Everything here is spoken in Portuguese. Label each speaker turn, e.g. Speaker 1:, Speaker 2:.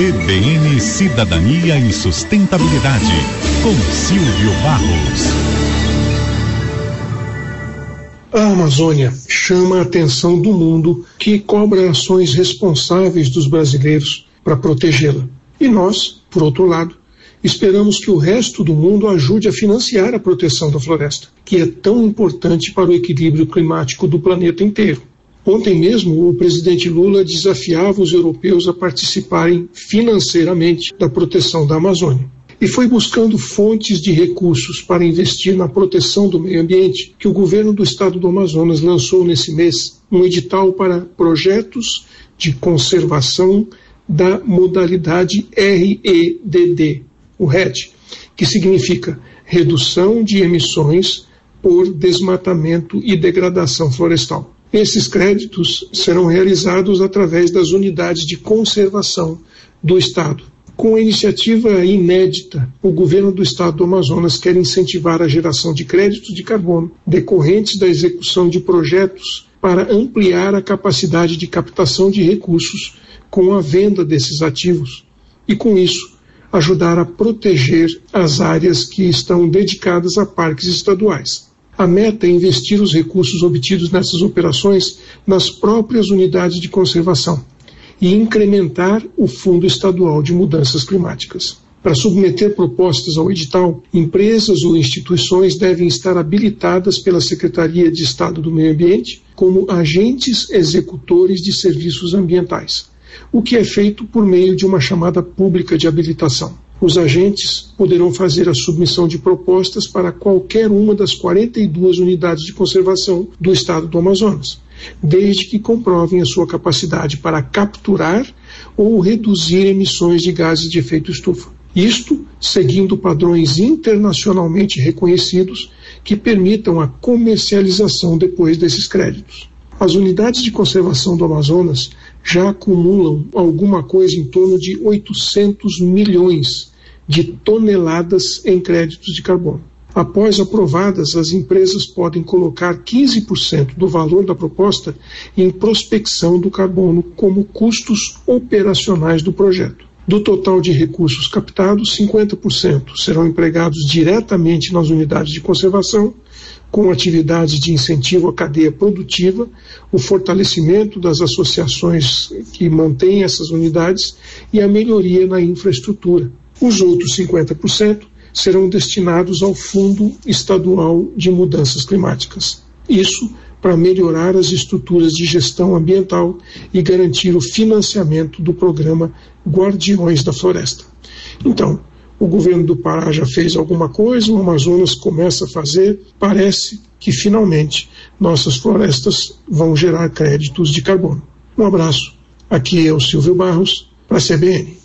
Speaker 1: CBN Cidadania e Sustentabilidade, com Silvio Barros.
Speaker 2: A Amazônia chama a atenção do mundo que cobra ações responsáveis dos brasileiros para protegê-la. E nós, por outro lado, esperamos que o resto do mundo ajude a financiar a proteção da floresta, que é tão importante para o equilíbrio climático do planeta inteiro. Ontem mesmo, o presidente Lula desafiava os europeus a participarem financeiramente da proteção da Amazônia. E foi buscando fontes de recursos para investir na proteção do meio ambiente que o governo do estado do Amazonas lançou nesse mês um edital para projetos de conservação da modalidade REDD, o RED, que significa redução de emissões por desmatamento e degradação florestal. Esses créditos serão realizados através das unidades de conservação do Estado. Com a iniciativa inédita, o governo do Estado do Amazonas quer incentivar a geração de créditos de carbono decorrentes da execução de projetos para ampliar a capacidade de captação de recursos com a venda desses ativos e, com isso, ajudar a proteger as áreas que estão dedicadas a parques estaduais. A meta é investir os recursos obtidos nessas operações nas próprias unidades de conservação e incrementar o Fundo Estadual de Mudanças Climáticas. Para submeter propostas ao edital, empresas ou instituições devem estar habilitadas pela Secretaria de Estado do Meio Ambiente como agentes executores de serviços ambientais, o que é feito por meio de uma chamada pública de habilitação. Os agentes poderão fazer a submissão de propostas para qualquer uma das 42 unidades de conservação do estado do Amazonas, desde que comprovem a sua capacidade para capturar ou reduzir emissões de gases de efeito estufa. Isto seguindo padrões internacionalmente reconhecidos que permitam a comercialização depois desses créditos. As unidades de conservação do Amazonas já acumulam alguma coisa em torno de 800 milhões de toneladas em créditos de carbono. Após aprovadas, as empresas podem colocar 15% do valor da proposta em prospecção do carbono como custos operacionais do projeto. Do total de recursos captados, 50% serão empregados diretamente nas unidades de conservação, com atividades de incentivo à cadeia produtiva, o fortalecimento das associações que mantêm essas unidades e a melhoria na infraestrutura os outros 50% serão destinados ao Fundo Estadual de Mudanças Climáticas. Isso para melhorar as estruturas de gestão ambiental e garantir o financiamento do programa Guardiões da Floresta. Então, o governo do Pará já fez alguma coisa, o Amazonas começa a fazer, parece que finalmente nossas florestas vão gerar créditos de carbono. Um abraço. Aqui é o Silvio Barros, para a CBN.